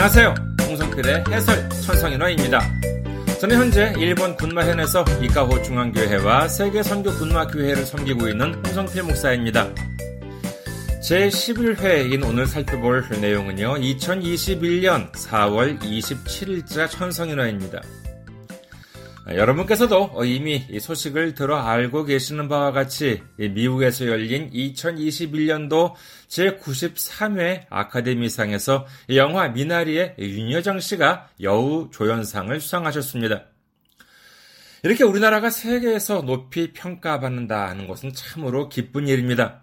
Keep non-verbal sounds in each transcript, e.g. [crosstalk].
안녕하세요. 홍성필의 해설 천성인화입니다. 저는 현재 일본 군마현에서 이카호 중앙교회와 세계 선교 군마교회를 섬기고 있는 홍성필 목사입니다. 제11회인 오늘 살펴볼 내용은요, 2021년 4월 27일자 천성인화입니다. 여러분께서도 이미 소식을 들어 알고 계시는 바와 같이 미국에서 열린 2021년도 제93회 아카데미상에서 영화 미나리의 윤여정 씨가 여우 조연상을 수상하셨습니다. 이렇게 우리나라가 세계에서 높이 평가받는다는 것은 참으로 기쁜 일입니다.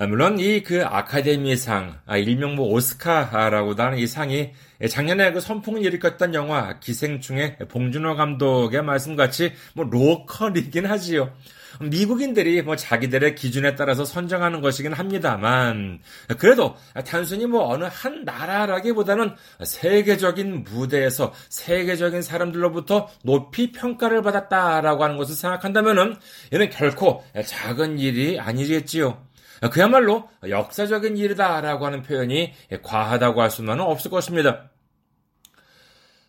아, 물론 이 그 아카데미상, 아, 일명 뭐 오스카라고도 하는 이 상이 작년에 그 선풍을 일으켰던 영화 기생충의 봉준호 감독의 말씀같이 뭐 로컬이긴 하지요. 미국인들이 뭐 자기들의 기준에 따라서 선정하는 것이긴 합니다만 그래도 단순히 뭐 어느 한 나라라기보다는 세계적인 무대에서 세계적인 사람들로부터 높이 평가를 받았다라고 하는 것을 생각한다면은 이는 결코 작은 일이 아니겠지요. 그야말로 역사적인 일이다라고 하는 표현이 과하다고 할 수만은 없을 것입니다.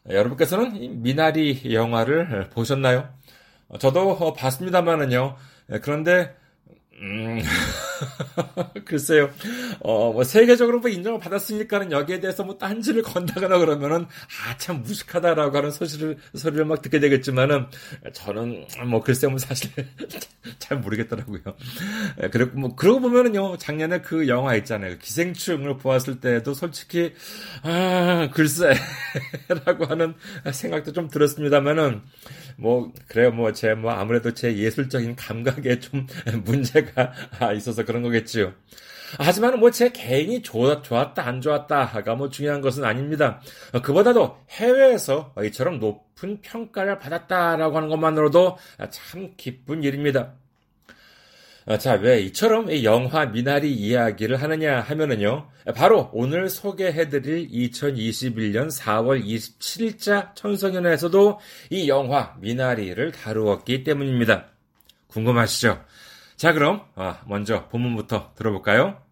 여러분께서는 미나리 영화를 보셨나요? 저도 봤습니다만은요. 그런데 음, [laughs] [laughs] 글쎄요. 어, 뭐, 세계적으로 뭐 인정을 받았으니까는 여기에 대해서 뭐 딴지를 건다거나 그러면은, 아, 참 무식하다라고 하는 소리를, 소리를 막 듣게 되겠지만은, 저는 뭐, 글쎄 뭐 사실 [laughs] 잘 모르겠더라고요. 그리고 뭐, 그러고 보면은요, 작년에 그 영화 있잖아요. 기생충을 보았을 때도 솔직히, 아, 글쎄, 라고 하는 생각도 좀 들었습니다만은, 뭐, 그래요. 뭐, 제, 뭐, 아무래도 제 예술적인 감각에 좀 [laughs] 문제가 있어서 그런 거겠지요. 하지만 뭐 제 개인이 좋, 좋았다, 안 좋았다가 뭐 중요한 것은 아닙니다. 그보다도 해외에서 이처럼 높은 평가를 받았다라고 하는 것만으로도 참 기쁜 일입니다. 아, 자, 왜 이처럼 영화 미나리 이야기를 하느냐 하면은요. 바로 오늘 소개해드릴 2021년 4월 27일자 천성연에서도 이 영화 미나리를 다루었기 때문입니다. 궁금하시죠? 자, 그럼 아, 먼저 본문부터 들어볼까요?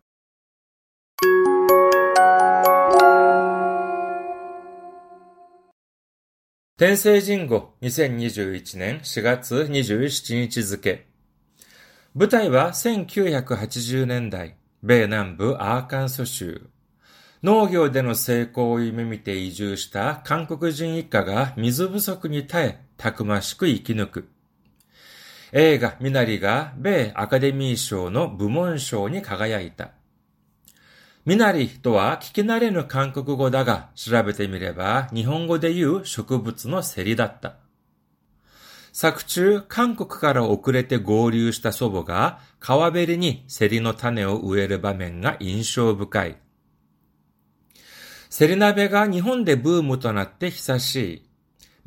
天聖人語2021年 4月27日付舞台は1980年代、米南部アーカンソ州。農業での成功を夢見て移住した韓国人一家が水不足に耐え、たくましく生き抜く。 映画ミナリが米アカデミー賞の部門賞に輝いた。ミナリとは聞き慣れぬ韓国語だが、調べてみれば日本語で言う植物のセリだった。作中、韓国から遅れて合流した祖母が川べりにセリの種を植える場面が印象深い。セリ鍋が日本でブームとなって久しい。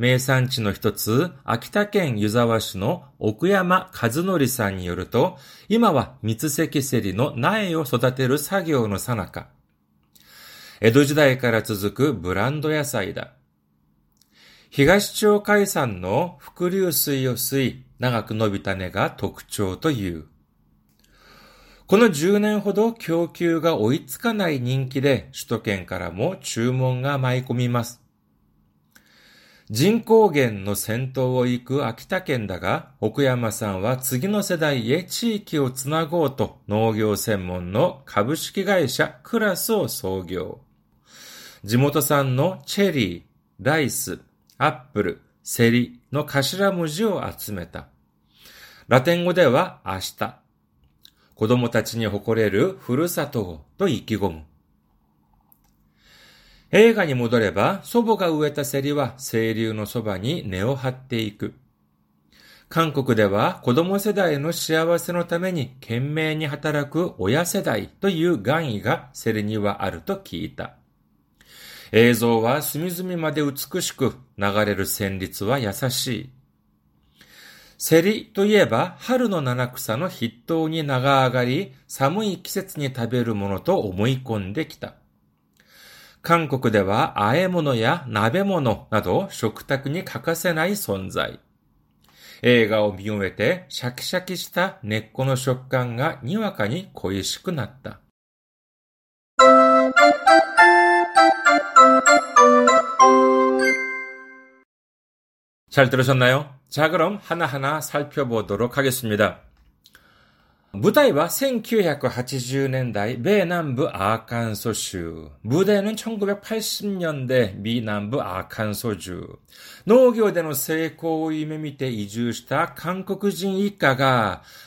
名産地の一つ、秋田県湯沢市の奥山和則さんによると、今は三関セリの苗を育てる作業のさなか。江戸時代から続くブランド野菜だ。東町海産の伏流水を吸い、長く伸びた根が特徴という。この10年ほど供給が追いつかない人気で、首都圏からも注文が舞い込みます。人口減の先頭を行く秋田県だが、奥山さんは次の世代へ地域をつなごうと農業専門の株式会社クラスを創業。地元産のチェリー、ライス、アップル、セリの頭文字を集めた。ラテン語では明日。子供たちに誇れるふるさとをと意気込む。映画に戻れば、祖母が植えたセリは清流のそばに根を張っていく。韓国では子供世代の幸せのために懸命に働く親世代という願意がセリにはあると聞いた。映像は隅々まで美しく、流れる旋律は優しい。セリといえば春の七草の筆頭に名が上がり、寒い季節に食べるものと思い込んできた。韓国では和え物や鍋物など食卓に欠かせない存在。映画を見終えてシャキシャキした根っこの食感がにわかに恋しくなった。잘 들으셨나 요? 자, 그럼 하나하나 살펴보도록 하겠습니 다. 무다이와 1980年代 미남부 아칸소주. 무대는 1980년대 미남부 아칸소주. 농業での 成功を夢見て 이주した 한국人 이가가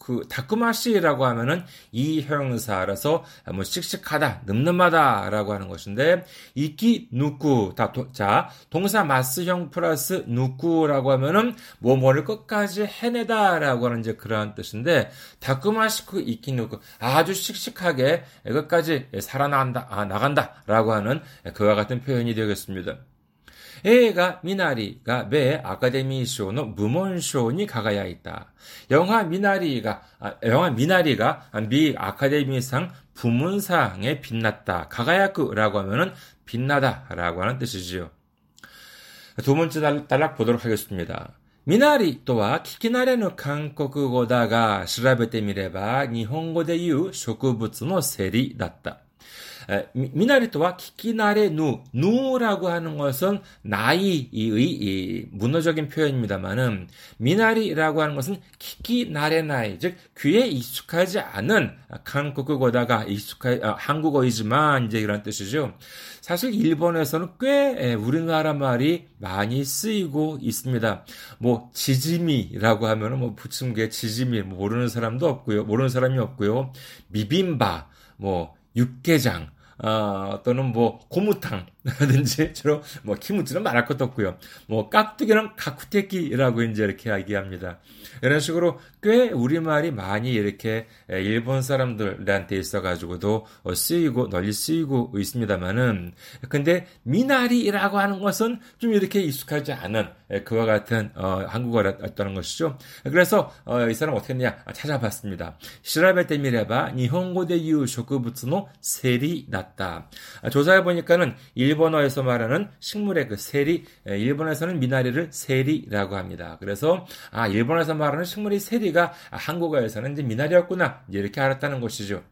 그 다크마시라고 하면은 이 형용사라서 뭐 씩씩하다, 늠름하다라고 하는 것인데 生き抜く 다자 동사 마스형 플러스 抜く라고 하면은 뭐 뭐를 끝까지 해내다라고 하는 이제 그러한 뜻인데 たくましく生き抜く 아주 씩씩하게 끝까지 살아난다 아, 나간다라고 하는 그와 같은 표현이 되겠습니다. 映画ミナリが米アカデミー賞の部門賞に輝いた。 영화 미나리가 아, 영화 미나리가 미 아카데미상 부문상에 빛났다. 가가야크라고 하면은 빛나다라고 하는 뜻이지요. 두 번째 단락 보도록 하겠습니다. 미나리 또한 聞き慣れぬ韓国語だが調べてみれば日本語で言う植物のセリだった。 미나리토와 키키나레 누, 누라고 하는 것은 나이의 문어적인 표현입니다만은 미나리라고 하는 것은 키키나레 나이, 즉 귀에 익숙하지 않은 한국어다가 익숙하 아, 한국어이지만 이제 이런 뜻이죠. 사실 일본에서는 꽤 우리나라 말이 많이 쓰이고 있습니다. 뭐 지짐이라고 하면은 뭐 부침개 지짐이 뭐 모르는 사람도 없고요. 모르는 사람이 없고요. 비빔바, 뭐 육개장, 어, 또는 뭐 고무탕이 라든지 [laughs] 주로 뭐 키무치는 것도 없고요. 뭐 깍두기는 가쿠테키라고 이제 이렇게 이야기합니다. 이런 식으로 꽤 우리말이 많이 이렇게 일본 사람들한테 있어 가지고도 쓰이고 널리 쓰이고 있습니다만은 근데 미나리라고 하는 것은 좀 이렇게 익숙하지 않은 그와 같은 어, 한국어였다는 것이죠. 그래서 어, 이 사람 어떻게 했냐 찾아봤습니다. 시라베테미레바 니혼고대 유 쇼크부츠노 세리 났다. 조사해 보니까는 일 본어에서 말하는 식물의 그 세리, 일본에서는 미나리를 세리라고 합니다. 그래서 아 일본에서 말하는 식물이 세리가 한국어에서는 이제 미나리였구나 이렇게 알았다는 것이죠.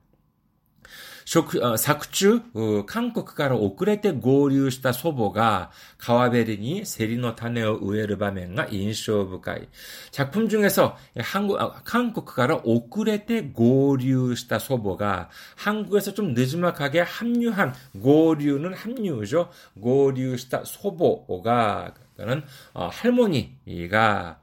作中、韓国から遅れて合流した祖母が川べりにセリの種を植える場面が印象深い。작품중에서韓国から遅れて合流した祖母が한국에서좀늦음하게합류한合流는합류죠合流した祖母が그는할머니가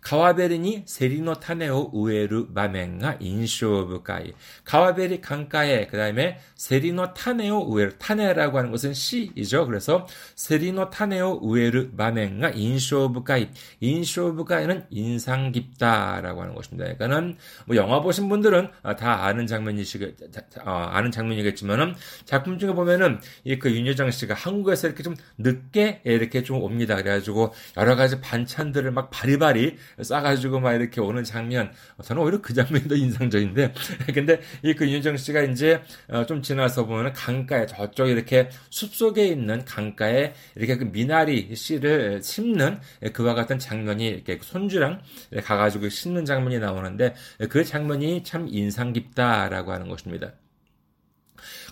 川べりにセリの種を植える場面が印象深い。川べり강가에 그 다음에セリの種を植える.種라고 하는 것은 씨이죠. 그래서 세리の 種を 植える 場面が 인쇼부가이. 인쇼부가이는 인상 깊다라고 하는 것입니다. 그러니까는 뭐 영화 보신 분들은 다 아는 장면이시겠, 어, 아는 장면이겠지만은 작품 중에 보면은 이 그 윤여정 씨가 한국에서 이렇게 좀 늦게 이렇게 좀 옵니다. 그래가지고 여러 가지 반찬들을 막 바리바리 싸가지고 막 이렇게 오는 장면, 저는 오히려 그 장면이 더 인상적인데, [laughs] 근데 이 그 윤정 씨가 이제 어, 좀 지나서 보면 강가에 저쪽 이렇게 숲 속에 있는 강가에 이렇게 그 미나리 씨를 심는 그와 같은 장면이 이렇게 손주랑 가가지고 심는 장면이 나오는데 그 장면이 참 인상 깊다라고 하는 것입니다.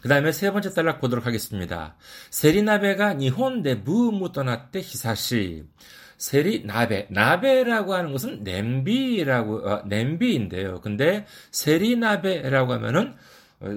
그 다음에 세 번째 단락 보도록 하겠습니다. 세리나베가 니혼데 무무토나때 히사시. 세리 나베 나베라고 하는 것은 냄비라고 어, 냄비인데요. 근데 세리 나베라고 하면은 어,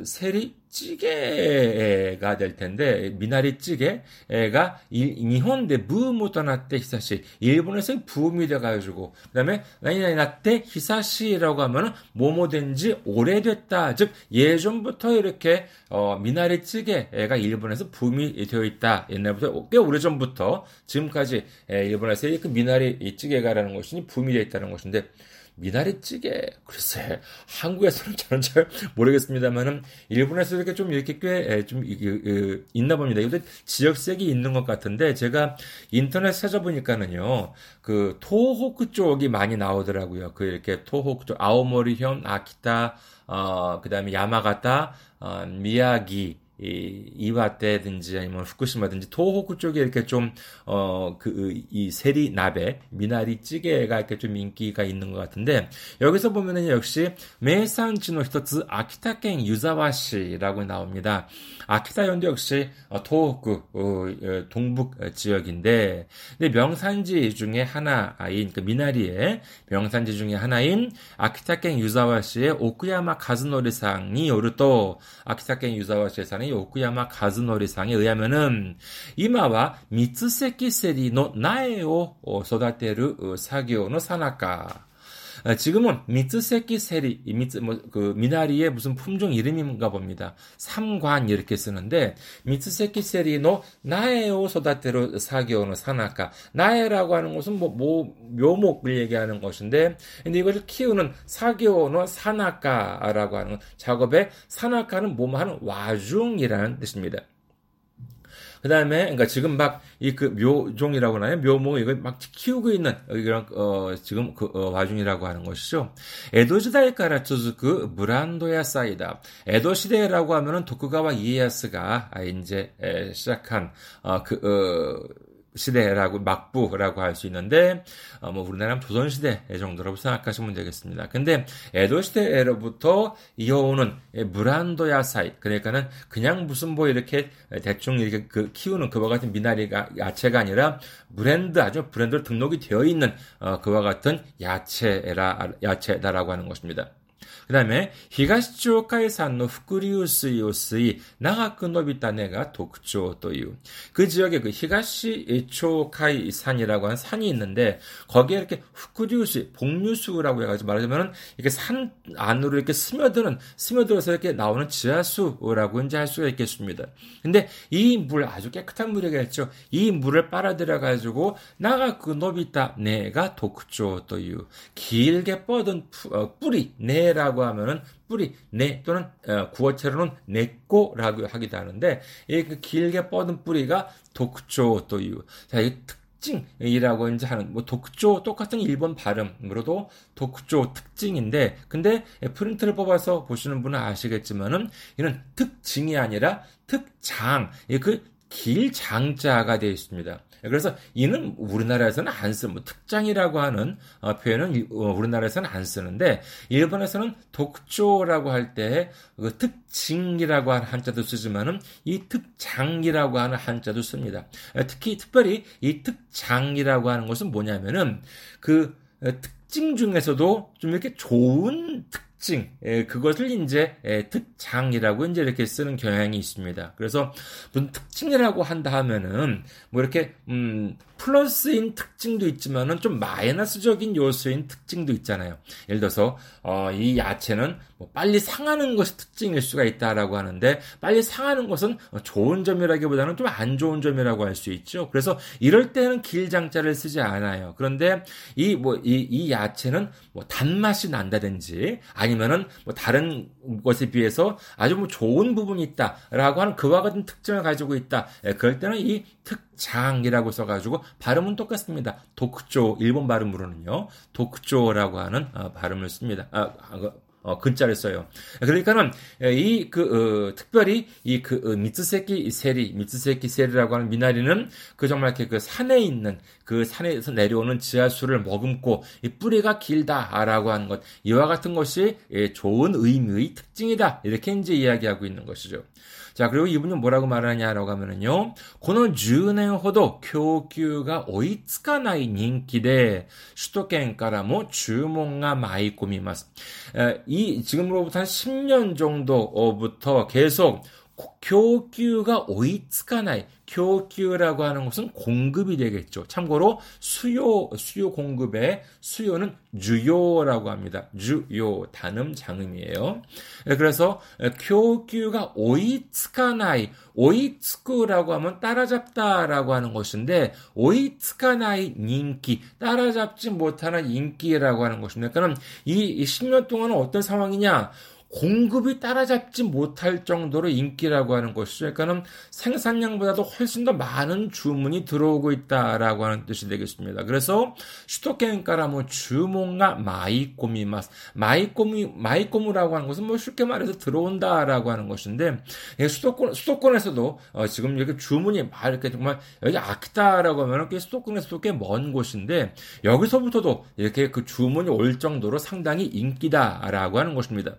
세리 찌개가 될 텐데 미나리 찌개가 일본대 부음이 떠났대 히사시 일본에서 부음이 돼가지고 그 다음에 나이나이 나때 히사시라고 하면은 뭐뭐된지 오래됐다. 즉 예전부터 이렇게 어, 미나리 찌개가 일본에서 부음이 되어 있다. 옛날부터 꽤 오래전부터 지금까지 일본에서 그 미나리 찌개가라는 것이 부음이 되어 있다는 것인데 미나리찌개 글쎄 한국에서는 저는 잘 모르겠습니다만은 일본에서 이렇게 좀 이렇게 꽤좀 있나 봅니다. 이것도 지역색이 있는 것 같은데 제가 인터넷 찾아보니까는요 그 토호쿠 쪽이 많이 나오더라고요. 그 이렇게 토호쿠 쪽 아오모리현, 아키타, 어 그다음에 야마가타, 어, 미야기 이 이와테든지 아니면 후쿠시마든지 토호쿠 쪽에 이렇게 좀 어 그 이 세리 나베 미나리 찌개가 이렇게 좀 인기가 있는 것 같은데 여기서 보면은 역시 메산지노 히토츠 아키타켄 유자와시라고 나옵니다. 아키타현도 역시 어, 토호쿠 어, 어, 동북 지역인데 근데 명산지 중에 하나인 그 미나리의 명산지 중에 하나인 아키타켄 유자와시의 오쿠야마 가즈노리상이 오르또 아키타켄 유자와시에 사는 오쿠야마 가즈노리상에 의하면은 이마와 미츠세키 세리노 나에오 育てる 사교의 사나카 아, 지금은 미츠세키 세리, 미츠, 뭐, 그, 미나리의 무슨 품종 이름인가 봅니다. 삼관 이렇게 쓰는데, 미츠세키 세리노 나에오 소다테로 사교노 사나카. 나에라고 하는 것은 뭐, 뭐, 묘목을 얘기하는 것인데, 근데 이것을 키우는 사교노 사나카라고 하는 작업에 사나카는 뭐뭐 하는 와중이라는 뜻입니다. 그 다음에, 그러니까 지금 막 이 그 묘종이라고 하나요? 묘목 이걸 막 키우고 있는 이런 어 지금 그 어, 와중이라고 하는 것이죠. 에도 시대에から 続く 브란도야 사이다. 에도 시대라고 하면은 도쿠가와 이에야스가 이제 시작한 어그 어, 시대라고 막부라고 할 수 있는데 어, 뭐 우리나라는 조선 시대 정도라고 생각하시면 되겠습니다. 근데 에도 시대로부터 이어오는 브란도 야 사이 그러니까는 그냥 무슨 뭐 이렇게 대충 이렇게 그 키우는 그와 같은 미나리가 야채가 아니라 브랜드 아주 브랜드로 등록이 되어 있는 어, 그와 같은 야채라 야채다라고 하는 것입니다. 그 다음에 히가시초 카이산의 후쿠류수요 수이 나가크 노비타네가 독조 또유. 그 지역에 그 히가시초 카이산이라고 하는 산이 있는데 거기에 이렇게 후쿠류수 복류수라고 해가지고 말하자면은 이렇게 산 안으로 이렇게 스며드는 스며들어서 이렇게 나오는 지하수라고 이제 할 수가 있겠습니다. 근데 이 물 아주 깨끗한 물이겠죠. 이 물을 빨아들여 가지고 나가크 노비타네가 독조 또유. 길게 뻗은 어, 뿌리 네라고 내라고 하면은 뿌리 내 또는 어, 구어체로는 내꼬라고 하기도 하는데 이그 길게 뻗은 뿌리가 독조. 자, 이 특징이라고 이제 하는 뭐 독조 똑같은 일본 발음으로도 독조 특징인데 근데 프린트를 뽑아서 보시는 분은 아시겠지만은 이는 특징이 아니라 특장 그 길장자가 되어 있습니다. 그래서 이는 우리나라에서는 안 쓰는 뭐 특장이라고 하는 어, 표현은 어, 우리나라에서는 안 쓰는데 일본에서는 독조라고 할 때 그 특징이라고 하는 한자도 쓰지만은 이 특장이라고 하는 한자도 씁니다. 특히 특별히 이 특장이라고 하는 것은 뭐냐면은 그 특징 중에서도 좀 이렇게 좋은 특 특징, 예, 그것을 이제 예, 특장이라고 이제 이렇게 쓰는 경향이 있습니다. 그래서 무슨 특징이라고 한다 하면은 뭐 이렇게 음 플러스인 특징도 있지만은 좀 마이너스적인 요소인 특징도 있잖아요. 예를 들어서 어, 이 야채는 뭐 빨리 상하는 것이 특징일 수가 있다라고 하는데 빨리 상하는 것은 좋은 점이라기보다는 좀 안 좋은 점이라고 할 수 있죠. 그래서 이럴 때는 길장자를 쓰지 않아요. 그런데 이 뭐 이 이 야채는 뭐 단맛이 난다든지 아니면은 뭐 다른 것에 비해서 아주 뭐 좋은 부분이 있다라고 하는 그와 같은 특징을 가지고 있다. 예, 그럴 때는 이 특장이라고 써가지고 발음은 똑같습니다. 독조 일본 발음으로는요. 독조라고 하는 어, 발음을 씁니다. 아, 아 그, 어, 근자를 써요. 그러니까는 이그 어, 특별히 이그 어, 미츠세키 세리, 미츠세키 세리라고 하는 미나리는 그 정말 이렇게 그 산에 있는 그 산에서 내려오는 지하수를 머금고 이 뿌리가 길다라고 하는 것 이와 같은 것이 예, 좋은 의미의 특징이다 이렇게 이제 이야기하고 있는 것이죠. 자, 그리고 이분은 뭐라고 말하냐라고 하면은요. この10年ほど供給が追いつかない人気で首都圏からも注文が舞い込みます。이 지금으로부터 한 10년 정도부터 계속 供給が追いつかない 교규라고 하는 것은 공급이 되겠죠. 참고로 수요 수요 공급의 수요는 주요라고 합니다. 주요 단음 장음이에요. 예, 그래서 교규가 오이츠카나이 오이츠쿠라고 하면 따라잡다라고 하는 것인데 오이츠카나이 인기 따라잡지 못하는 인기라고 하는 것입니다. 그러니까 이 10년 동안은 어떤 상황이냐? 공급이 따라잡지 못할 정도로 인기라고 하는 것이죠. 그러니까는 생산량보다도 훨씬 더 많은 주문이 들어오고 있다라고 하는 뜻이 되겠습니다. 그래서 首都圏から 뭐 주문가 마이꼬미마스 마이꼬미 마이꼬무라고 하는 것은 뭐 쉽게 말해서 들어온다라고 하는 것인데 예, 수도권 수도권에서도 어 지금 이렇게 주문이 막 이렇게 정말 여기 아키타라고 하면은 꽤 수도권에서도 꽤 먼 곳인데 여기서부터도 이렇게 그 주문이 올 정도로 상당히 인기다라고 하는 것입니다.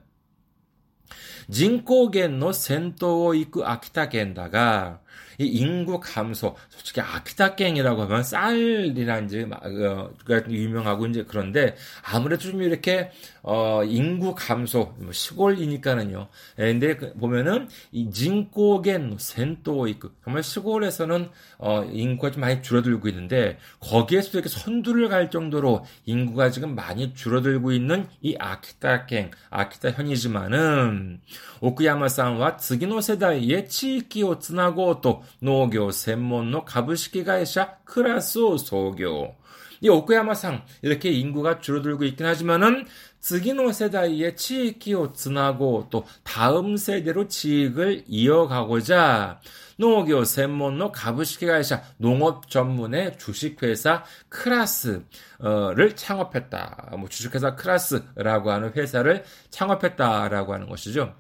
人口減の先頭を行く秋田県だが、 이 인구 감소, 솔직히 아키타갱이라고 하면 쌀이란 이제가 어, 유명하고 이제 그런데 아무래도 좀 이렇게 어 인구 감소 뭐 시골이니까는요. 예, 근데 그 보면은 이 진코겐 센토 이크 정말 시골에서는 어 인구가 좀 많이 줄어들고 있는데 거기에서도 이렇게 선두를 갈 정도로 인구가 지금 많이 줄어들고 있는 이 아키타갱 아키타 현이지만은 오크야마산와 스기노 세다이의 치이키오 츠나고 と 農業専門の株式会社クラスを創業。이 오쿠야마상 이렇게 인구가 줄어들고 있긴 하지만은 次の 세대의 치익기を つなご 또 다음 세대로 지익을 이어가고자 농업교専門の 株式会社농업 전문의 주식회사 크라스를 창업했다. 뭐 주식회사 크라스라고 하는 회사를 창업했다라고 하는 것이죠.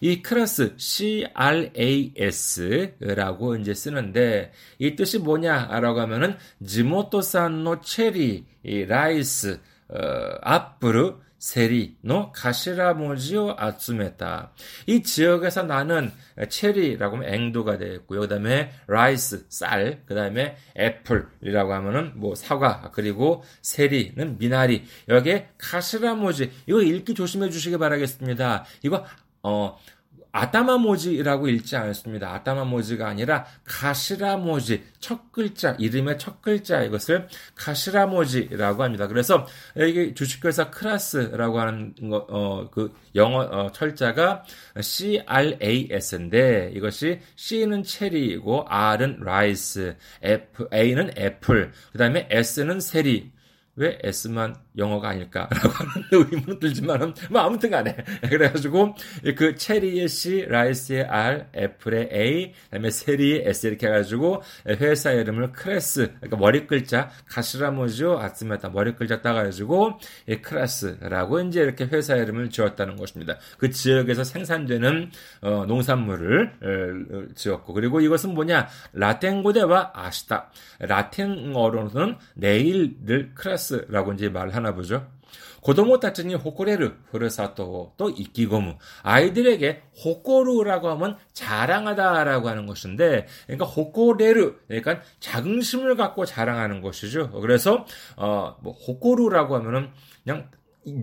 이 크라스 CRAS라고 이제 쓰는데 이 뜻이 뭐냐라고 하면은 地元産の チェリー, ライス, 어, アップル, セリの 頭文字を 集めた. 이 지역에서 나는 체리라고 하면 앵도가 되겠고요. 그 다음에 라이스 쌀, 그 다음에 apple이라고 하면은 뭐 사과, 그리고 セリ는 미나리. 여기에 가시라 모지 이거 읽기 조심해 주시기 바라겠습니다. 이거 어, 아따마모지라고 읽지 않습니다. 아따마모지가 아니라 かしらもじ, 첫 글자, 이름의 첫 글자 이것을 가시라모지라고 합니다. 그래서 이게 주식회사 크라스라고 하는 거, 어, 그 영어 어, 철자가 CRAS인데 이것이 C는 체리이고 R은 라이스, F, A는 apple, 그 다음에 S는 セリ, 왜 S만 영어가 아닐까라고 [laughs] 하는 의문은 들지만은 뭐 아무튼 간에. 그래가지고 그 체리의 C, 라이스의 R, apple의 A, 그다음에 セリ의 S 이렇게 해가지고 회사 이름을 크라스 그러니까 머리 글자 頭文字を 集めた 머리 글자 따가지고 크라스라고 이제 이렇게 회사 이름을 지었다는 것입니다. 그 지역에서 생산되는 어, 농산물을 어, 지었고 그리고 이것은 뭐냐? ラテン語では 明日だ. 라틴어로는 내일을 크라스라고 이제 말하는 하나 보죠. 고도모たちに 호코레르 후르사토 또 이끼고무 아이들에게 호코루라고 하면 자랑하다라고 하는 것인데 그러니까 호코레르 그러니까 자긍심을 갖고 자랑하는 것이죠. 그래서 어뭐 호코루라고 하면은 그냥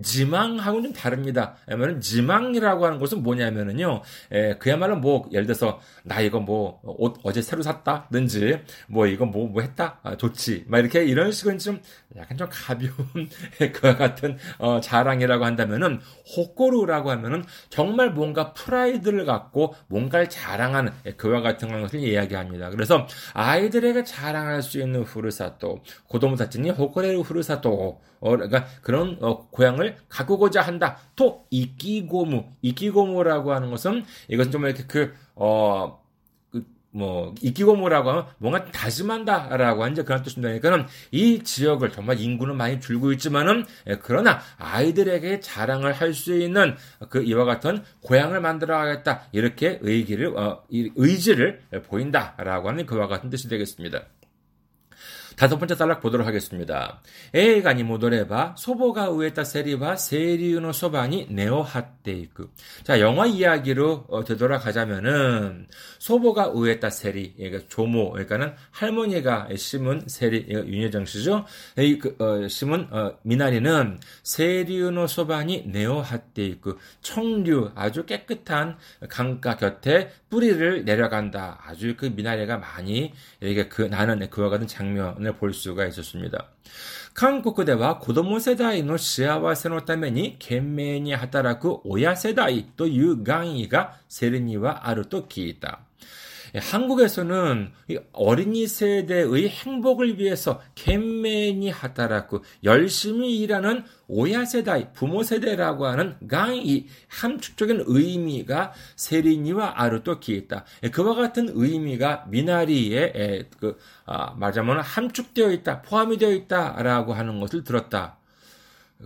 지망하고는 좀 다릅니다. 왜냐면 지망이라고 하는 것은 뭐냐면은요, 에, 그야말로 뭐, 예를 들어서, 나 이거 뭐, 옷 어제 새로 샀다든지, 뭐, 이거 뭐, 뭐 했다? 아, 좋지. 막 이렇게 이런 식은 좀, 약간 좀 가벼운, [laughs] 그와 같은, 어, 자랑이라고 한다면은, 호꼬루라고 하면은, 정말 뭔가 프라이드를 갖고, 뭔가를 자랑하는, 그와 같은 것을 이야기합니다. 그래서, 아이들에게 자랑할 수 있는 후르사또, 고도무사치니 호코레루 후르사또, 어, 그러니까 그런 어, 고향 을 가꾸고자 한다. 또 이끼고무, 이끼고무라고 하는 것은 이것은 좀 이렇게 그 어. 그 뭐, 이끼고무라고 하면 뭔가 다짐한다라고 하는 그런 뜻입니다. 그러니까는 이 지역을 정말 인구는 많이 줄고 있지만은, 예, 그러나 아이들에게 자랑을 할 수 있는 그 이와 같은 고향을 만들어 가겠다. 이렇게 의기를, 어, 의지를 보인다라고 하는 그와 같은 뜻이 되겠습니다. 다섯 번째 단락 보도록 하겠습니다. A가 니 모도레바 소보가 우에타 세리와 세리우노 소반이 네오하테이크. 자, 영화 이야기로 어, 되돌아가자면은 소보가 우에타 세리, 그러니까 조모, 그러니까는 할머니가 심은 세리, 윤여정 씨죠. 이 그, 어, 심은 어, 미나리는 세리우노 소반이 네오하테이크. 청류 아주 깨끗한 강가 곁에 뿌리를 내려간다. 아주 그 미나리가 많이 이렇게 그 나는 그와 같은 장면을 볼 수가 있었습니다. 韓国では子供世代の幸せのために懸命に働く親世代という願意がセルにはあると聞いた。 예, 한국에서는 어린이 세대의 행복을 위해서 겐맨이 하다라고 열심히 일하는 오야 세대, 부모 세대라고 하는 강이 함축적인 의미가 세린이와 아르도 기있다. 예, 그와 같은 의미가 미나리에 예, 그 아, 말하자면 함축되어 있다, 포함이 되어 있다라고 하는 것을 들었다.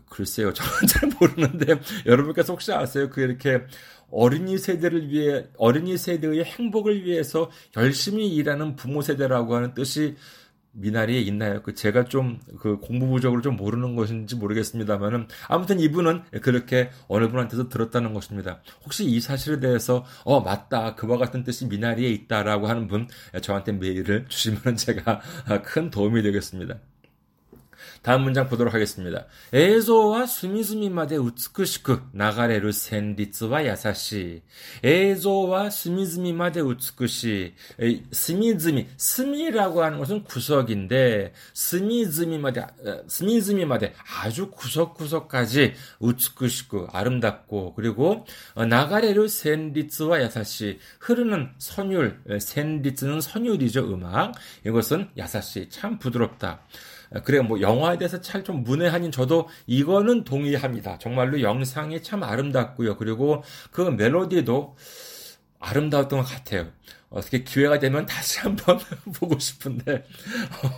글쎄요, 저는 잘 모르는데 [laughs] 여러분께서 혹시 아세요? 그 이렇게 어린이 세대를 위해 어린이 세대의 행복을 위해서 열심히 일하는 부모 세대라고 하는 뜻이 미나리에 있나요? 그 제가 좀 그 공부 부족으로 좀 모르는 것인지 모르겠습니다만은 아무튼 이분은 그렇게 어느 분한테서 들었다는 것입니다. 혹시 이 사실에 대해서 어 맞다 그와 같은 뜻이 미나리에 있다라고 하는 분 저한테 메일을 주시면 제가 큰 도움이 되겠습니다. 다음 문장 보도록 하겠습니다. 에조와 스미즈미마데 우츠쿠시쿠 나가레루 센리츠와 야사시 에조와 스미즈미마데 우츠쿠시 스미즈미 스미라고 하는 것은 구석인데 스미즈미마데 스미즈미마데 어, 아주 구석구석까지 우츠쿠시쿠 아름답고 그리고 어, 나가레루 센리츠와 야사시 흐르는 선율 센리츠는 선율이죠 음악 이것은 야사시 참 부드럽다. 그래 뭐 영화에 대해서 잘좀 문외한인 저도 이거는 동의합니다. 정말로 영상이 참 아름답고요. 그리고 그 멜로디도 아름다웠던 것 같아요. 어떻게 기회가 되면 다시 한번 [laughs] 보고 싶은데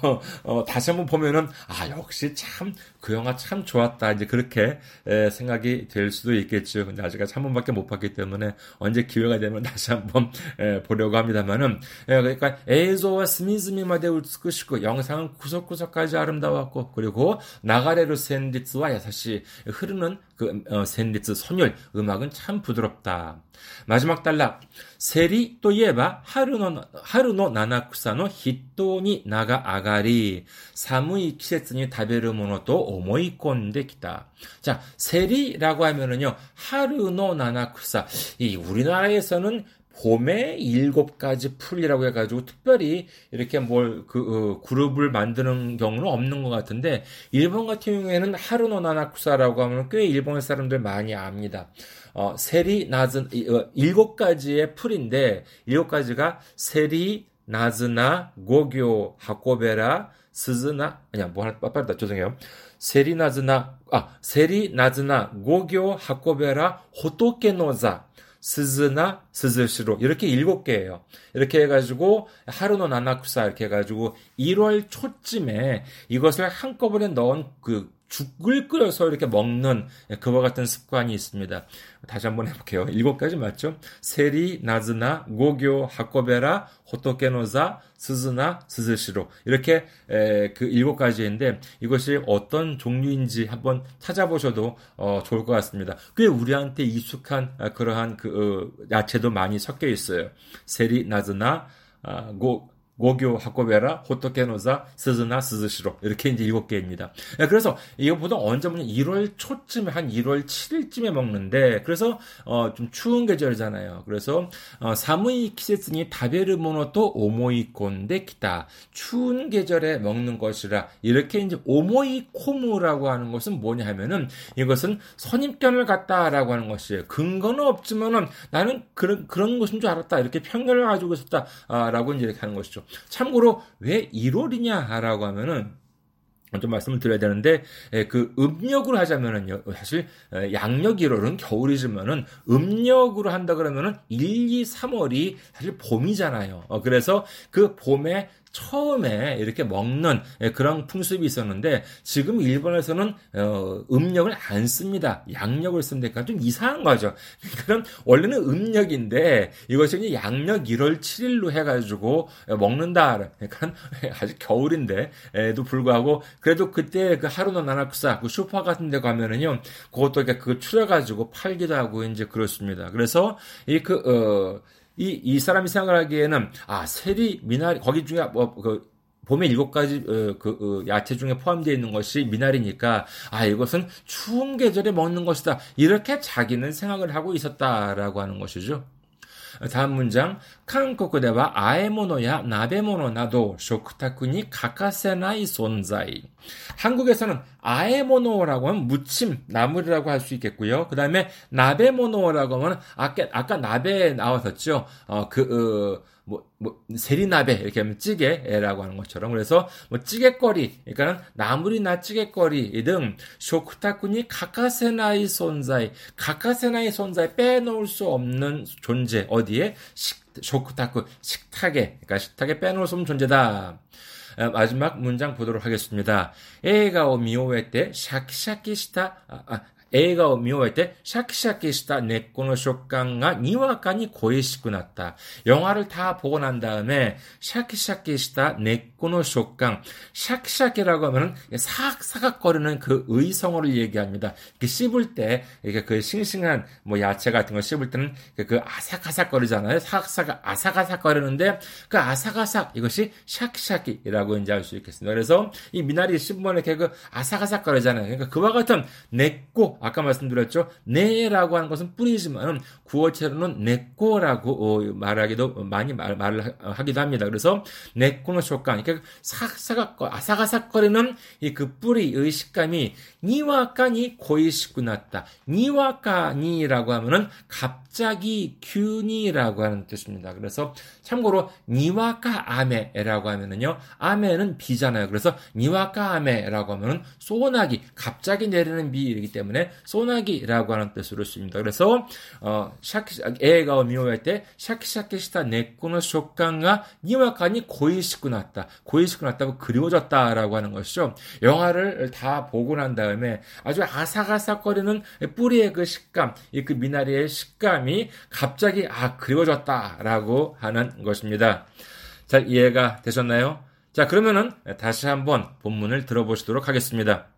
어, 어, 다시 한번 보면은 아 역시 참 그 영화 참 좋았다 이제 그렇게 에, 생각이 될 수도 있겠죠. 근데 아직까지 한 번밖에 못 봤기 때문에 언제 기회가 되면 다시 한번 에, 보려고 합니다만은 에, 그러니까 에이조와 스미즈미마데 우츠쿠시고 영상은 구석구석까지 아름다웠고 그리고 나가레르 샌디츠와 야사시 흐르는 그 어, 샌디스 선율 음악은 참 부드럽다. 마지막 단락 세리 또 예바 하루노 하루노 나나쿠사노 히토니 나가 아가리 사무이 키세츠니 다베르 모노도 오모이 꼰데기다. 자 세리라고 하면은요 하루노 나나쿠사 이 우리나라에서는 봄의 일곱 가지 풀이라고 해가지고 특별히 이렇게 뭘그 어, 그룹을 만드는 경우는 없는 것 같은데 일본 같은 경우에는 하루노 나나쿠사라고 하면 꽤 일본 사람들 많이 압니다. 어, 세리 나즈 어, 일곱 가지의 풀인데 일곱 가지가 세리 나즈나 고교 하코베라 스즈나 아니야 뭐 하나 빠르다 죄송해요. セリ ナズナ 아 セリ ナズナ ゴギョウ ハコベラ ホトケノザ スズナ スズシロ 이렇게 일곱 개예요. 이렇게 해가지고 春の 七草 이렇게 해가지고 1월 초쯤에 이것을 한꺼번에 넣은 그 죽을 끓여서 이렇게 먹는 그와 같은 습관이 있습니다. 다시 한번 해볼게요. 일곱 가지 맞죠? セリ, ナズナ, ゴギョウ, ハコベラ, ホトケノザ, スズナ, スズシロ 이렇게 에, 그 일곱 가지인데 이것이 어떤 종류인지 한번 찾아보셔도 어, 좋을 것 같습니다. 꽤 우리한테 익숙한 아, 그러한 그 어, 야채도 많이 섞여 있어요. 세리, 나즈나, 아, 고 고교 하코베라 호토케노자 스즈나 스즈시로 이렇게 이제 일곱 개입니다. 네, 그래서 이거 보통 언제 보면 1월 초쯤에 한 1월 7일쯤에 먹는데 그래서 어, 좀 추운 계절이잖아요. 그래서 어, 사무이 키세스니 다베르모노또 오모이콘데 기타 추운 계절에 먹는 것이라 이렇게 이제 오모이코무라고 하는 것은 뭐냐 하면은 이것은 선입견을 갖다라고 하는 것이에요. 근거는 없지만은 나는 그런 그런 것인 줄 알았다 이렇게 편견을 가지고 있었다라고 이제 이렇게 하는 것이죠. 참고로 왜 1월이냐라고 하면은 좀 말씀을 드려야 되는데 그 음력으로 하자면은요 사실 양력 1월은 겨울이지만은 음력으로 한다 그러면은 1, 2, 3월이 사실 봄이잖아요. 어, 그래서 그 봄에 처음에 이렇게 먹는 예, 그런 풍습이 있었는데 지금 일본에서는 어, 음력을 안 씁니다. 양력을 쓰니까 좀 이상한 거죠. [laughs] 그럼 원래는 음력인데 이것이 이제 양력 1월 7일로 해가지고 먹는다. 그러니까 아직 겨울인데도 불구하고 그래도 그때 그 하루노 나나쿠사 그 슈퍼 같은 데 가면은요 그것도 이렇게 그 추려가지고 팔기도 하고 이제 그렇습니다. 그래서 이그 어, 이, 이 사람이 생각하기에는, 아, 세리, 미나리, 거기 중에, 뭐, 그, 봄에 일곱 가지 어, 그 어, 야채 중에 포함되어 있는 것이 미나리니까 아 이것은 추운 계절에 먹는 것이다 이렇게 자기는 생각을 하고 있었다라고 하는 것이죠. 다음 문장. 한국では 아에모노야 나베모노 나도 식탁に 欠かせない 存在. 한국에서는 아에모노라고 하면 무침, 나물이라고 할 수 있겠고요. 그 다음에 나베모노라고 하면 아까 아까 나베 나왔었죠. 어, 그 어, 뭐, 뭐, 세리나베, 이렇게 하면 찌개라고 하는 것처럼. 그래서, 뭐, 찌개거리, 그러니까는 나물이나 찌개거리 등, 쇼크타쿠니 가카세나이 손자이, 가카세나이 손자이 빼놓을 수 없는 존재, 어디에? 식, 쇼크타쿠, 식탁에, 그러니까 식탁에 빼놓을 수 없는 존재다. 마지막 문장 보도록 하겠습니다. 에가오 미오에 때 샤키샤키した 아, 아, 映画を見終えてシャキシャキした根っこの食感がにわかに恋しくなった。영화를다보고난다음에シャキシャキした根っこの食感. 샤키샤키라고 하면은 사각사각거리는 그 의성어를 얘기합니다. 이렇게 씹을 때 이렇게 그 싱싱한 뭐 야채 같은 거 씹을 때는 그 아삭아삭거리잖아요. 사각사각 아삭아삭거리는데 그 아삭아삭 이것이 샤키샤키라고 이제 알 수 있겠습니다. 그래서 이 미나리 씹으면 이렇게 그 아삭아삭거리잖아요. 그러니까 그와 같은 냈고 아까 말씀드렸죠. 네라고 하는 것은 뿌리지만 구어체로는 냈고라고 어, 말하기도 많이 말, 말을 하기도 합니다. 그래서 냈고는 쇼간 그러니까 사각사각 아삭아삭거리는 이 그 뿌리의 식감이 니와까니 고이시고 났다. 니와까니라고 하면은 갑자기 균이라고 하는 뜻입니다. 그래서 참고로 니와까 아메라고 하면은요. 아메는 비잖아요. 그래서 니와까 아메라고 하면은 소나기 갑자기 내리는 비이기 때문에 소나기라고 하는 뜻으로 씁니다. 그래서 어 샤키 애가 미워할 때 샤키샤키시타 네코의 식감가 니와까니 고이시고 났다. 고이시고 났다고 그리워졌다라고 하는 것이죠. 영화를 다 보고 난 다음에 아주 아삭아삭거리는 뿌리의 그 식감, 이 그 미나리의 식감이 갑자기 아 그리워졌다라고 하는 것입니다. 잘 이해가 되셨나요? 자 그러면은 다시 한번 본문을 들어보시도록 하겠습니다.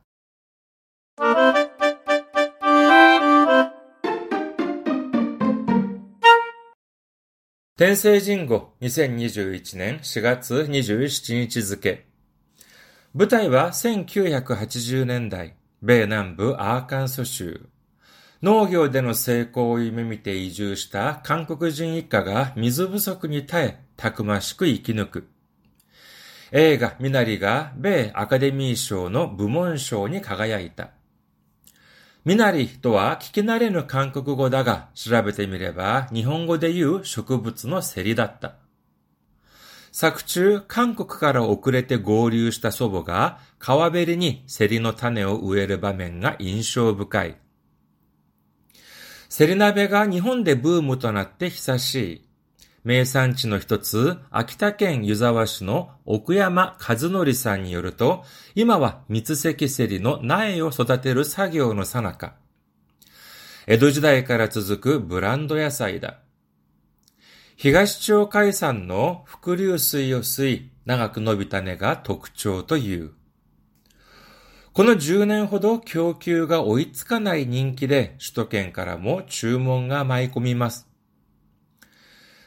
天聖人語2021年4月27日付。舞台は1980年代、米南部アーカンソ州。農業での成功を夢見て移住した韓国人一家が水不足に耐え、たくましく生き抜く。映画ミナリが米アカデミー賞の部門賞に輝いた。ミナリとは聞き慣れぬ韓国語だが、調べてみれば日本語で言う植物のセリだった。作中、韓国から遅れて合流した祖母が川べりにセリの種を植える場面が印象深い。セリ鍋が日本でブームとなって久しい。名産地の一つ、秋田県湯沢市の奥山和則さんによると、今は三石セリの苗を育てる作業のさなか。江戸時代から続くブランド野菜だ。東町海産の伏流水を吸い、長く伸びた根が特徴という。この10年ほど供給が追いつかない人気で、首都圏からも注文が舞い込みます。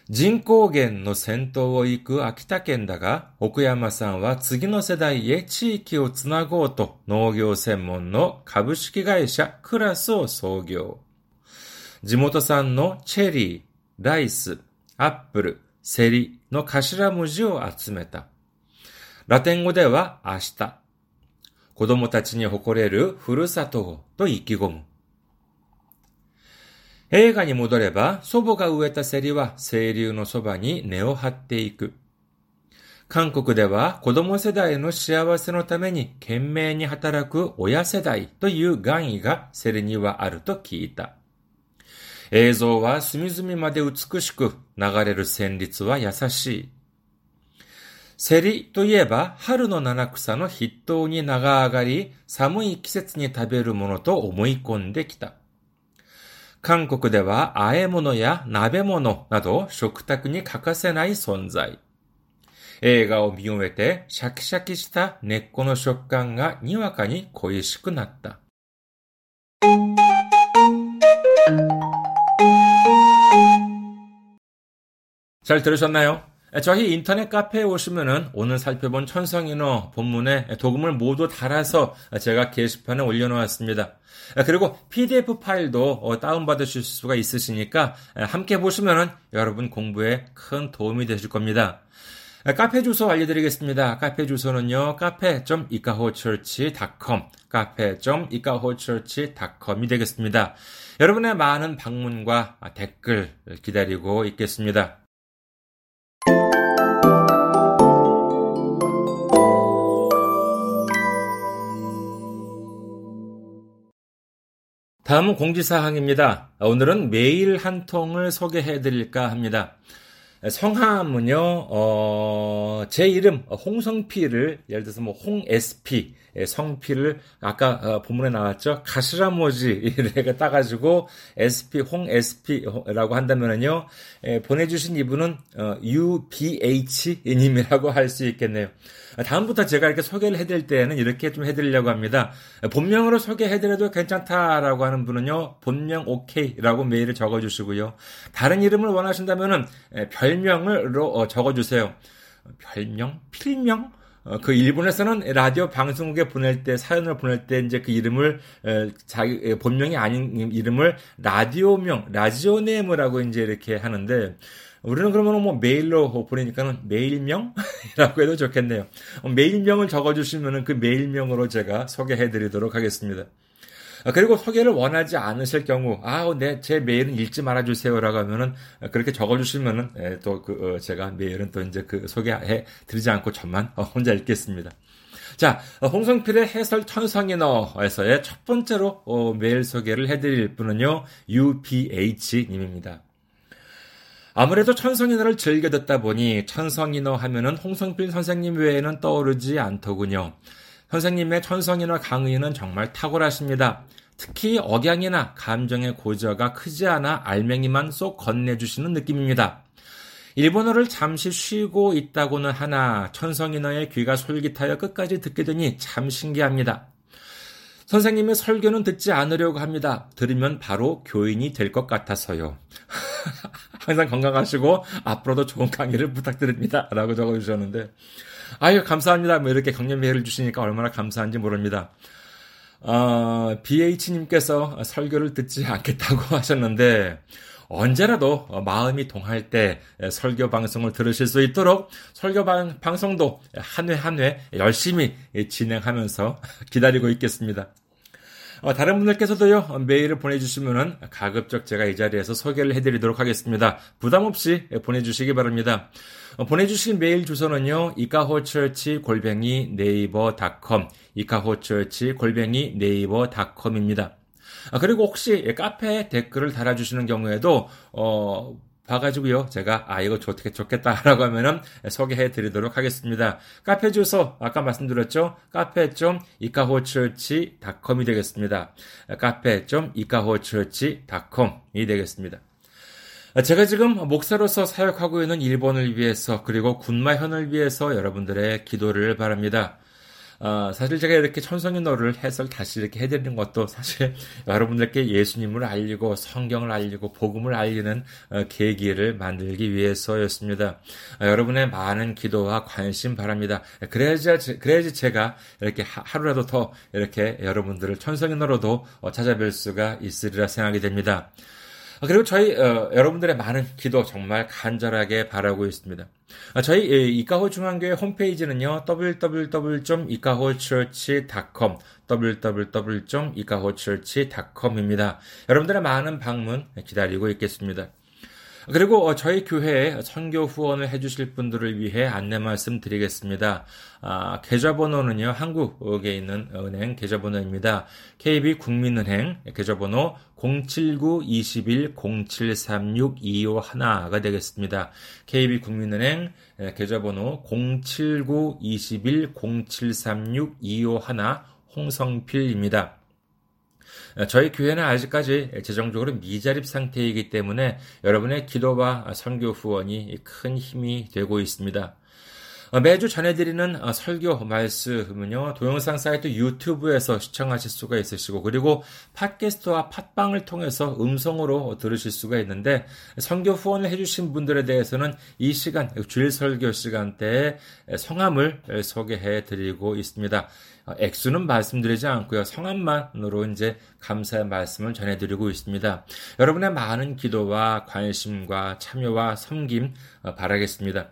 人口減の先頭を行く秋田県だが、奥山さんは次の世代へ地域をつなごうと農業専門の株式会社クラスを創業。地元産のチェリー、ライス、アップル、セリの頭文字を集めた。ラテン語では明日。子供たちに誇れるふるさとをと意気込む。映画に戻れば、祖母が植えたセリは清流のそばに根を張っていく。韓国では子供世代の幸せのために懸命に働く親世代という願意がセリにはあると聞いた。映像は隅々まで美しく流れる旋律は優しい。セリといえば春の七草の筆頭に名が上がり寒い季節に食べるものと思い込んできた。韓国では和え物や鍋物など食卓に欠かせない存在。映画を見終えてシャキシャキした根っこの食感がにわかに恋しくなった。잘들으셨나요 저희 인터넷 카페에 오시면은 오늘 살펴본 천성인어 본문에 도금을 모두 달아서 제가 게시판에 올려놓았습니다. 그리고 PDF 파일도 어, 다운받으실 수가 있으시니까 함께 보시면은 여러분 공부에 큰 도움이 되실 겁니다. 카페 주소 알려드리겠습니다. 카페 주소는요, 카페.이카호처치.com, 카페.이카호처치.com이 되겠습니다. 여러분의 많은 방문과 댓글 기다리고 있겠습니다. 다음은 공지사항입니다. 오늘은 메일 한 통을 소개해 드릴까 합니다. 성함은요, 어, 제 이름, 홍성피를, 예를 들어서 뭐, 홍SP, 성피를, 아까 어, 본문에 나왔죠? 가시라모지를 [laughs] 따가지고, SP, 홍SP라고 한다면은요, 에, 보내주신 이분은, 어, UBH님이라고 할 수 있겠네요. 다음부터 제가 이렇게 소개를 해드릴 때는 이렇게 좀 해드리려고 합니다. 본명으로 소개해드려도 괜찮다라고 하는 분은요, 본명 OK라고 메일을 적어주시고요. 다른 이름을 원하신다면은 별명으로 어, 적어주세요. 별명? 필명? 어, 그 일본에서는 라디오 방송국에 보낼 때 사연을 보낼 때 이제 그 이름을 자기 본명이 아닌 이름을 라디오명, 라지오네임이라고 이제 이렇게 하는데 우리는 그러면 뭐 메일로 보내니까는 메일명이라고 [laughs] 해도 좋겠네요. 어, 메일명을 적어주시면은 그 메일명으로 제가 소개해드리도록 하겠습니다. 아, 그리고 소개를 원하지 않으실 경우, 아, 네, 제 메일은 읽지 말아주세요라고 하면은 그렇게 적어주시면은 예, 또그 어, 제가 메일은 또 이제 그 소개해 드리지 않고 어, 혼자 읽겠습니다. 자, 홍성필의 해설 천성인어에서의 첫 번째로 메일 소개를 해드릴 분은요, UPH님입니다. 아무래도 천성인어를 즐겨 듣다 보니 천성인어 하면은 홍성필 선생님 외에는 떠오르지 않더군요. 선생님의 천성인어 강의는 정말 탁월하십니다. 특히 억양이나 감정의 고저가 크지 않아 알맹이만 쏙 건네주시는 느낌입니다. 일본어를 잠시 쉬고 있다고는 하나 천성인어의 귀가 솔깃하여 끝까지 듣게 되니 참 신기합니다. 선생님의 설교는 듣지 않으려고 합니다. 들으면 바로 교인이 될 것 같아서요. [laughs] 항상 건강하시고 앞으로도 좋은 강의를 부탁드립니다. 라고 적어주셨는데 아유 감사합니다. 뭐 이렇게 강연 메일을 주시니까 얼마나 감사한지 모릅니다. 어, BH님께서 설교를 듣지 않겠다고 [laughs] 하셨는데 언제라도 마음이 동할 때 설교 방송을 들으실 수 있도록 설교 방송도 한 회 한 회 열심히 진행하면서 [laughs] 기다리고 있겠습니다. 어, 다른 분들께서도요, 메일을 보내주시면은 가급적 제가 이 자리에서 소개를 해드리도록 하겠습니다. 부담 없이 보내주시기 바랍니다. 어, 보내주실 메일 주소는요, 이카호처치 골뱅이 네이버 닷컴, 이카호처치 골뱅이 네이버 닷컴입니다. 아, 그리고 혹시 카페에 댓글을 달아주시는 경우에도, 어, 봐가지고요. 제가 아 이거 좋게 좋겠다라고 하면은 소개해 드리도록 하겠습니다. 카페 주소 아까 말씀드렸죠. 카페 좀 이카호처치닷컴이 되겠습니다. 카페 좀 이카호처치닷컴이 되겠습니다. 제가 지금 목사로서 사역하고 있는 일본을 위해서 그리고 군마현을 위해서 여러분들의 기도를 바랍니다. 어, 사실 제가 이렇게 천성인어를 해설 다시 이렇게 해드리는 것도 사실 [laughs] 여러분들께 예수님을 알리고 성경을 알리고 복음을 알리는 어, 계기를 만들기 위해서였습니다. 어, 여러분의 많은 기도와 관심 바랍니다. 그래야지, 그래야지 제가 이렇게 하 루라도 더 이렇게 여러분들을 천성인어로도 어, 찾아뵐 수가 있으리라 생각이 됩니다. 아, 그리고 저희 어, 여러분들의 많은 기도 정말 간절하게 바라고 있습니다. 아, 저희 예, 이카호 중앙교회 홈페이지는요 www.ikahochurch.com www.ikahochurch.com입니다. 여러분들의 많은 방문 기다리고 있겠습니다. 그리고 어, 저희 교회에 선교 후원을 해주실 분들을 위해 안내 말씀 드리겠습니다. 아, 계좌번호는요, 한국에 있는 은행 계좌번호입니다. KB 국민은행 계좌번호 079-21-0736-251가 되겠습니다. KB 국민은행 계좌번호 079-21-0736-251 홍성필입니다. 저희 교회는 아직까지 재정적으로 미자립 상태이기 때문에 여러분의 기도와 선교 후원이 큰 힘이 되고 있습니다. 어, 매주 전해드리는 어, 설교 말씀은요, 동영상 사이트 유튜브에서 시청하실 수가 있으시고, 그리고 팟캐스트와 팟빵을 통해서 음성으로 들으실 수가 있는데, 선교 후원을 해주신 분들에 대해서는 이 시간, 주일 설교 시간대에 성함을 소개해 드리고 있습니다. 어, 액수는 말씀드리지 않고요. 성함만으로 이제 감사의 말씀을 전해드리고 있습니다. 여러분의 많은 기도와 관심과 참여와 섬김 바라겠습니다.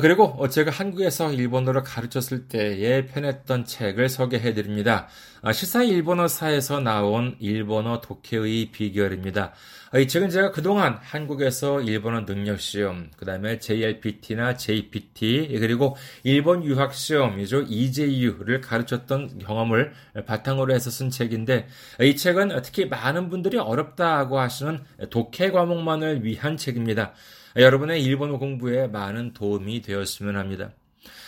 그리고 제가 한국에서 일본어를 가르쳤을 때에 편했던 책을 소개해 드립니다. 아, 시사 일본어사에서 나온 일본어 독해의 비결입니다. 아, 이 책은 제가 그동안 한국에서 일본어 능력시험, 그 다음에 JLPT나 JPT, 그리고 일본 유학시험이죠. EJU를 가르쳤던 경험을 바탕으로 해서 쓴 책인데, 이 책은 특히 많은 분들이 어렵다고 하시는 독해 과목만을 위한 책입니다. 여러분의 일본어 공부에 많은 도움이 되었으면 합니다.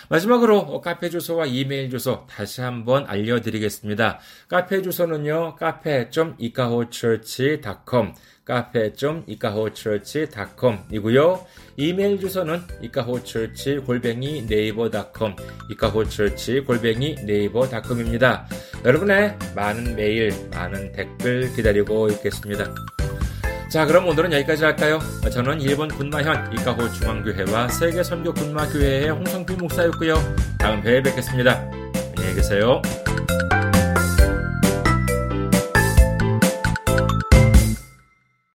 마지막으로 카페 주소와 이메일 주소 다시 한번 알려드리겠습니다. 카페 주소는요, 카페.이카호처치.com 카페.이카호처치.com 이고요. 이메일 주소는 이카호처치 골뱅이 네이버닷컴 이카호처치 골뱅이 네이버닷컴입니다. 여러분의 많은 메일, 많은 댓글 기다리고 있겠습니다. 자, 그럼 오늘은 여기까지 할까요? 저는 일본 군마현 이카호 중앙교회와 세계 선교 군마교회의 홍성필 목사였고요. 다음 회에 뵙겠습니다. 안녕히 계세요.